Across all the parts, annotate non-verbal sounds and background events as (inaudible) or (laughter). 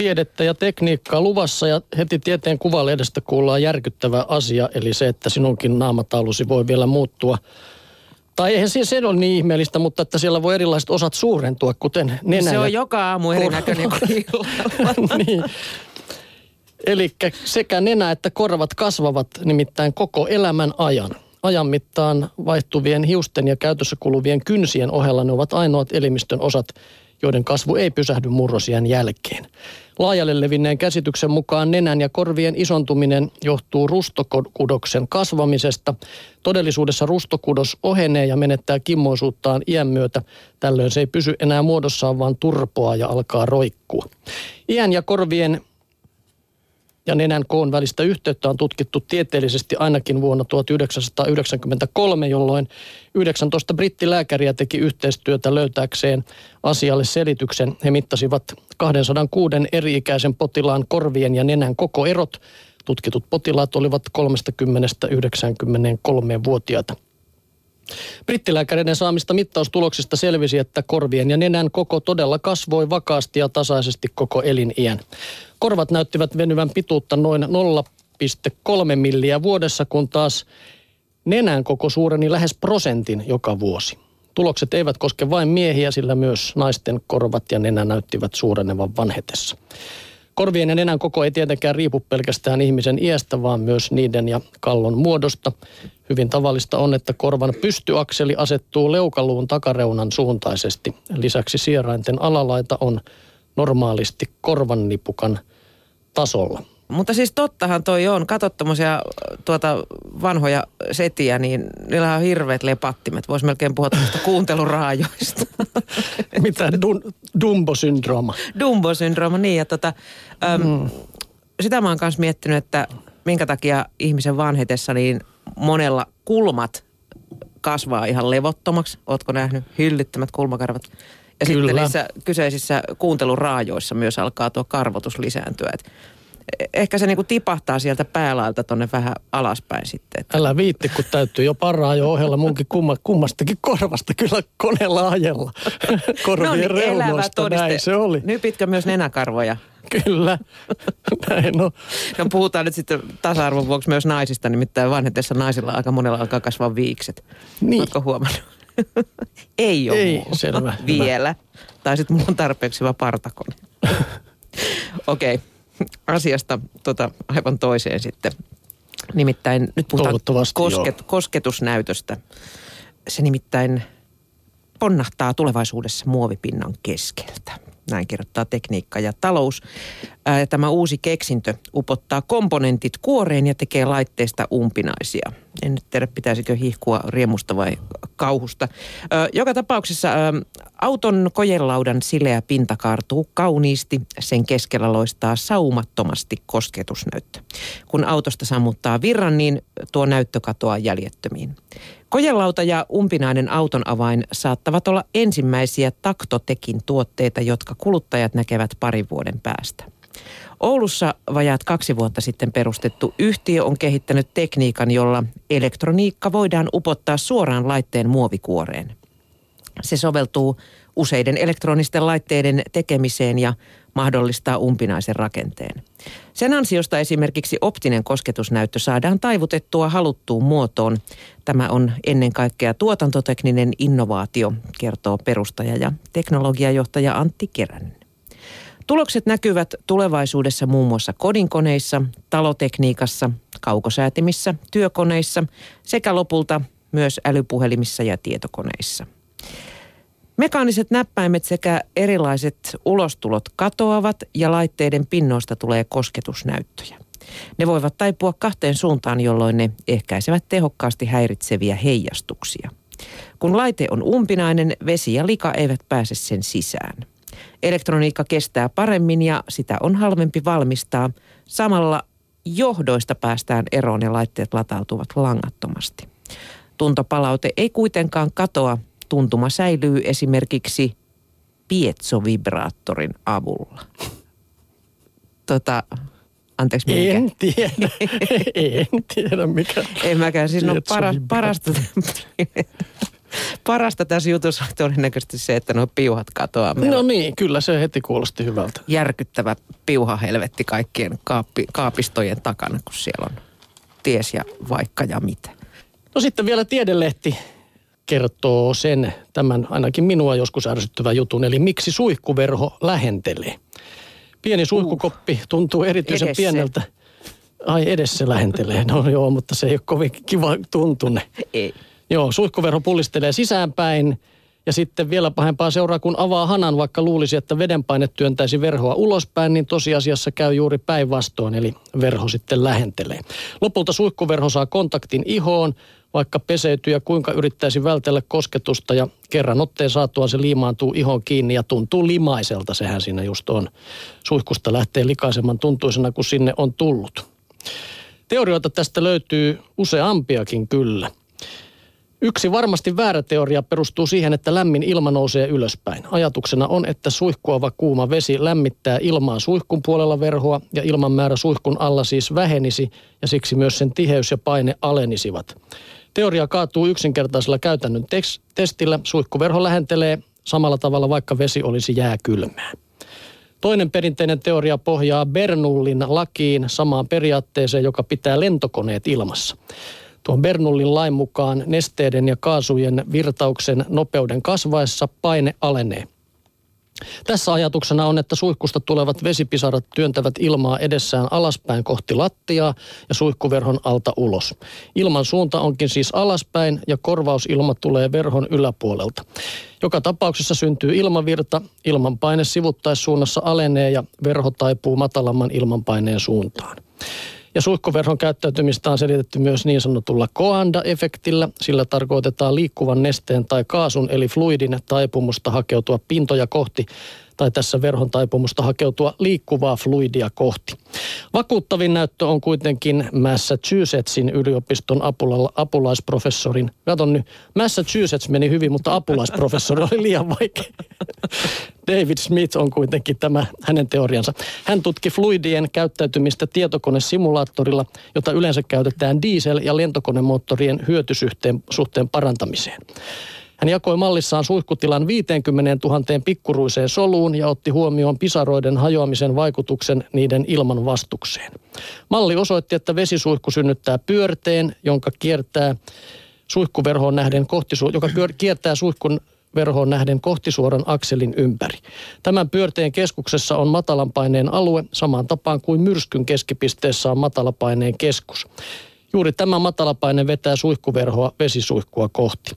tiedettä ja tekniikkaa luvassa ja heti tieteen kuvalehdestä kuullaan järkyttävä asia, eli se, että sinunkin naamataulusi voi vielä muuttua. Tai eihän se, se ole niin ihmeellistä, mutta että siellä voi erilaiset osat suurentua, kuten nenä. Se on joka aamu erinäköinen (laughs) niin. Eli sekä nenä että korvat kasvavat nimittäin koko elämän ajan. Ajan mittaan vaihtuvien hiusten ja käytössä kuluvien kynsien ohella ne ovat ainoat elimistön osat, joiden kasvu ei pysähdy murrosien jälkeen. Laajalle levinneen käsityksen mukaan nenän ja korvien isontuminen johtuu rustokudoksen kasvamisesta. Todellisuudessa rustokudos ohenee ja menettää kimmoisuuttaan iän myötä. Tällöin se ei pysy enää muodossaan, vaan turpoaa ja alkaa roikkua. Iän ja korvien ja nenän koon välistä yhteyttä on tutkittu tieteellisesti ainakin vuonna 1993, jolloin 19 brittilääkäriä teki yhteistyötä löytääkseen asialle selityksen. He mittasivat 206 eri-ikäisen potilaan korvien ja nenän koko erot. Tutkitut potilaat olivat 30-93-vuotiaita. Brittilääkäreiden saamista mittaustuloksista selvisi, että korvien ja nenän koko todella kasvoi vakaasti ja tasaisesti koko eliniän. Korvat näyttivät venyvän pituutta noin 0,3 milliä vuodessa, kun taas nenän koko suureni lähes prosentin joka vuosi. Tulokset eivät koske vain miehiä, sillä myös naisten korvat ja nenä näyttivät suurenevan vanhetessa. Korvien ja nenän koko ei tietenkään riipu pelkästään ihmisen iästä, vaan myös niiden ja kallon muodosta. Hyvin tavallista on, että korvan pystyakseli asettuu leukaluun takareunan suuntaisesti. Lisäksi sierainten alalaita on normaalisti korvannipukan tasolla. Mutta siis tottahan toi on. Katsot tuota vanhoja setiä, niin niillä on hirveät lepattimet. Voisi melkein puhua tuosta (laughs) kuunteluraajoista. (laughs) Mitä? Dun, Dumbo-syndrooma. Dumbo-syndrooma, niin. Ja tota, äm, mm. Sitä mä oon myös miettinyt, että minkä takia ihmisen vanhetessa niin monella kulmat kasvaa ihan levottomaksi. Ootko nähnyt hyllyttämät kulmakarvat? Ja Kyllä. sitten niissä kyseisissä kuunteluraajoissa myös alkaa tuo karvotus lisääntyä. Et ehkä se niinku tipahtaa sieltä päälailta tonne vähän alaspäin sitten. Että. Älä viitti, kun täytyy jo paraa jo ohella munkin kumma, kummastakin korvasta kyllä koneella ajella. (laughs) Korvien no niin, reunoista, näin se oli. Nypitkö myös nenäkarvoja? Kyllä, (laughs) näin no. no puhutaan nyt sitten tasa-arvon vuoksi myös naisista, nimittäin vanhetessa naisilla aika monella alkaa kasvaa viikset. Niin. Oletko huomannut? (laughs) Ei ole Ei, selvä. Vielä. Hyvä. Tai sitten mulla on tarpeeksi hyvä partakone. Okei, okay. Asiasta tota, aivan toiseen sitten. Nimittäin nyt puhutaan kosket, kosketusnäytöstä. Se nimittäin ponnahtaa tulevaisuudessa muovipinnan keskeltä. Näin kirjoittaa tekniikka ja talous. Ää, tämä uusi keksintö upottaa komponentit kuoreen ja tekee laitteista umpinaisia. En nyt tiedä, pitäisikö hihkua riemusta vai kauhusta. Ää, joka tapauksessa ää, auton kojelaudan sileä pinta kaartuu kauniisti. Sen keskellä loistaa saumattomasti kosketusnäyttö. Kun autosta sammuttaa virran, niin tuo näyttö katoaa jäljettömiin. Kojelauta ja umpinainen auton avain saattavat olla ensimmäisiä taktotekin tuotteita, jotka kuluttajat näkevät parin vuoden päästä. Oulussa vajaat kaksi vuotta sitten perustettu yhtiö on kehittänyt tekniikan, jolla elektroniikka voidaan upottaa suoraan laitteen muovikuoreen. Se soveltuu useiden elektronisten laitteiden tekemiseen ja mahdollistaa umpinaisen rakenteen. Sen ansiosta esimerkiksi optinen kosketusnäyttö saadaan taivutettua haluttuun muotoon. Tämä on ennen kaikkea tuotantotekninen innovaatio, kertoo perustaja ja teknologiajohtaja Antti Keränen. Tulokset näkyvät tulevaisuudessa muun muassa kodinkoneissa, talotekniikassa, kaukosäätimissä, työkoneissa sekä lopulta myös älypuhelimissa ja tietokoneissa – Mekaaniset näppäimet sekä erilaiset ulostulot katoavat ja laitteiden pinnoista tulee kosketusnäyttöjä. Ne voivat taipua kahteen suuntaan, jolloin ne ehkäisevät tehokkaasti häiritseviä heijastuksia. Kun laite on umpinainen, vesi ja lika eivät pääse sen sisään. Elektroniikka kestää paremmin ja sitä on halvempi valmistaa. Samalla johdoista päästään eroon ja laitteet latautuvat langattomasti. Tuntopalaute ei kuitenkaan katoa tuntuma säilyy esimerkiksi pietsovibraattorin avulla. Tota, anteeksi mikä? En tiedä, (laughs) en tiedä mikä. En mäkään, siis no para, parasta. (laughs) Parasta tässä jutussa on todennäköisesti se, että nuo piuhat katoaa. Meillä no niin, kyllä se heti kuulosti hyvältä. Järkyttävä piuhahelvetti kaikkien kaappi, kaapistojen takana, kun siellä on ties ja vaikka ja mitä. No sitten vielä tiedelehti kertoo sen, tämän ainakin minua joskus ärsyttävän jutun, eli miksi suihkuverho lähentelee. Pieni suihkukoppi tuntuu erityisen edessä. pieneltä. Ai edes se lähentelee. No joo, mutta se ei ole kovin kiva tuntune. Ei. Joo, suihkuverho pullistelee sisäänpäin ja sitten vielä pahempaa seuraa, kun avaa hanan, vaikka luulisi, että vedenpaine työntäisi verhoa ulospäin, niin tosiasiassa käy juuri päinvastoin, eli verho sitten lähentelee. Lopulta suihkuverho saa kontaktin ihoon, vaikka peseytyy ja kuinka yrittäisi vältellä kosketusta ja kerran otteen saatuaan se liimaantuu ihon kiinni ja tuntuu limaiselta, sehän siinä just on. Suihkusta lähtee likaisemman tuntuisena kuin sinne on tullut. Teorioita tästä löytyy useampiakin kyllä. Yksi varmasti väärä teoria perustuu siihen, että lämmin ilma nousee ylöspäin. Ajatuksena on, että suihkuava kuuma vesi lämmittää ilmaa suihkun puolella verhoa ja ilman määrä suihkun alla siis vähenisi ja siksi myös sen tiheys ja paine alenisivat. Teoria kaatuu yksinkertaisella käytännön testillä. Suihkuverho lähentelee samalla tavalla, vaikka vesi olisi jääkylmää. Toinen perinteinen teoria pohjaa Bernullin lakiin samaan periaatteeseen, joka pitää lentokoneet ilmassa. Tuon Bernullin lain mukaan nesteiden ja kaasujen virtauksen nopeuden kasvaessa paine alenee. Tässä ajatuksena on, että suihkusta tulevat vesipisarat työntävät ilmaa edessään alaspäin kohti lattiaa ja suihkuverhon alta ulos. Ilman suunta onkin siis alaspäin ja korvausilma tulee verhon yläpuolelta. Joka tapauksessa syntyy ilmavirta, ilmanpaine sivuttaissuunnassa alenee ja verho taipuu matalamman ilmanpaineen suuntaan. Ja suihkuverhon käyttäytymistä on selitetty myös niin sanotulla koanda-efektillä. Sillä tarkoitetaan liikkuvan nesteen tai kaasun eli fluidin taipumusta hakeutua pintoja kohti tai tässä verhon taipumusta hakeutua liikkuvaa fluidia kohti. Vakuuttavin näyttö on kuitenkin Massachusettsin yliopiston apula, apulaisprofessorin. Katon nyt, Massachusetts meni hyvin, mutta apulaisprofessori oli liian vaikea. David Smith on kuitenkin tämä hänen teoriansa. Hän tutki fluidien käyttäytymistä tietokonesimulaattorilla, jota yleensä käytetään diesel- ja lentokonemoottorien hyötysuhteen suhteen parantamiseen. Hän jakoi mallissaan suihkutilan 50 000 pikkuruiseen soluun ja otti huomioon pisaroiden hajoamisen vaikutuksen niiden ilman vastukseen. Malli osoitti, että vesisuihku synnyttää pyörteen, jonka kiertää suihkuverhoon nähden kohti, joka kiertää suihkun verhoon nähden kohtisuoran akselin ympäri. Tämän pyörteen keskuksessa on matalan paineen alue samaan tapaan kuin myrskyn keskipisteessä on matalapaineen keskus. Juuri tämä matalapaine vetää suihkuverhoa vesisuihkua kohti.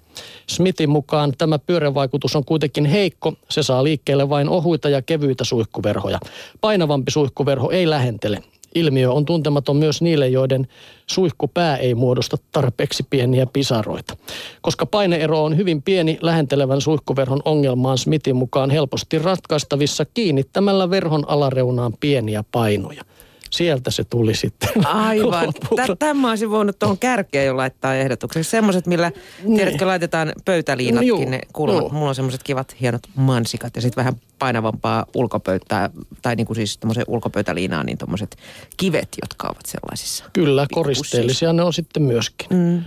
Smithin mukaan tämä pyörävaikutus on kuitenkin heikko. Se saa liikkeelle vain ohuita ja kevyitä suihkuverhoja. Painavampi suihkuverho ei lähentele. Ilmiö on tuntematon myös niille, joiden suihkupää ei muodosta tarpeeksi pieniä pisaroita. Koska paineero on hyvin pieni, lähentelevän suihkuverhon ongelmaan Smithin mukaan helposti ratkaistavissa kiinnittämällä verhon alareunaan pieniä painoja sieltä se tuli sitten. (laughs) Aivan. Tämä olisin voinut tuohon kärkeen jo laittaa ehdotuksen. Semmoiset, millä niin. tiedätkö, laitetaan pöytäliinatkin, ne kulmat. Mulla on semmoiset kivat hienot mansikat ja sitten vähän painavampaa ulkopöytää, tai niin kuin siis tämmöisen ulkopöytäliinaa, niin tuommoiset kivet, jotka ovat sellaisissa. Kyllä, koristeellisia ne on sitten myöskin. Mm.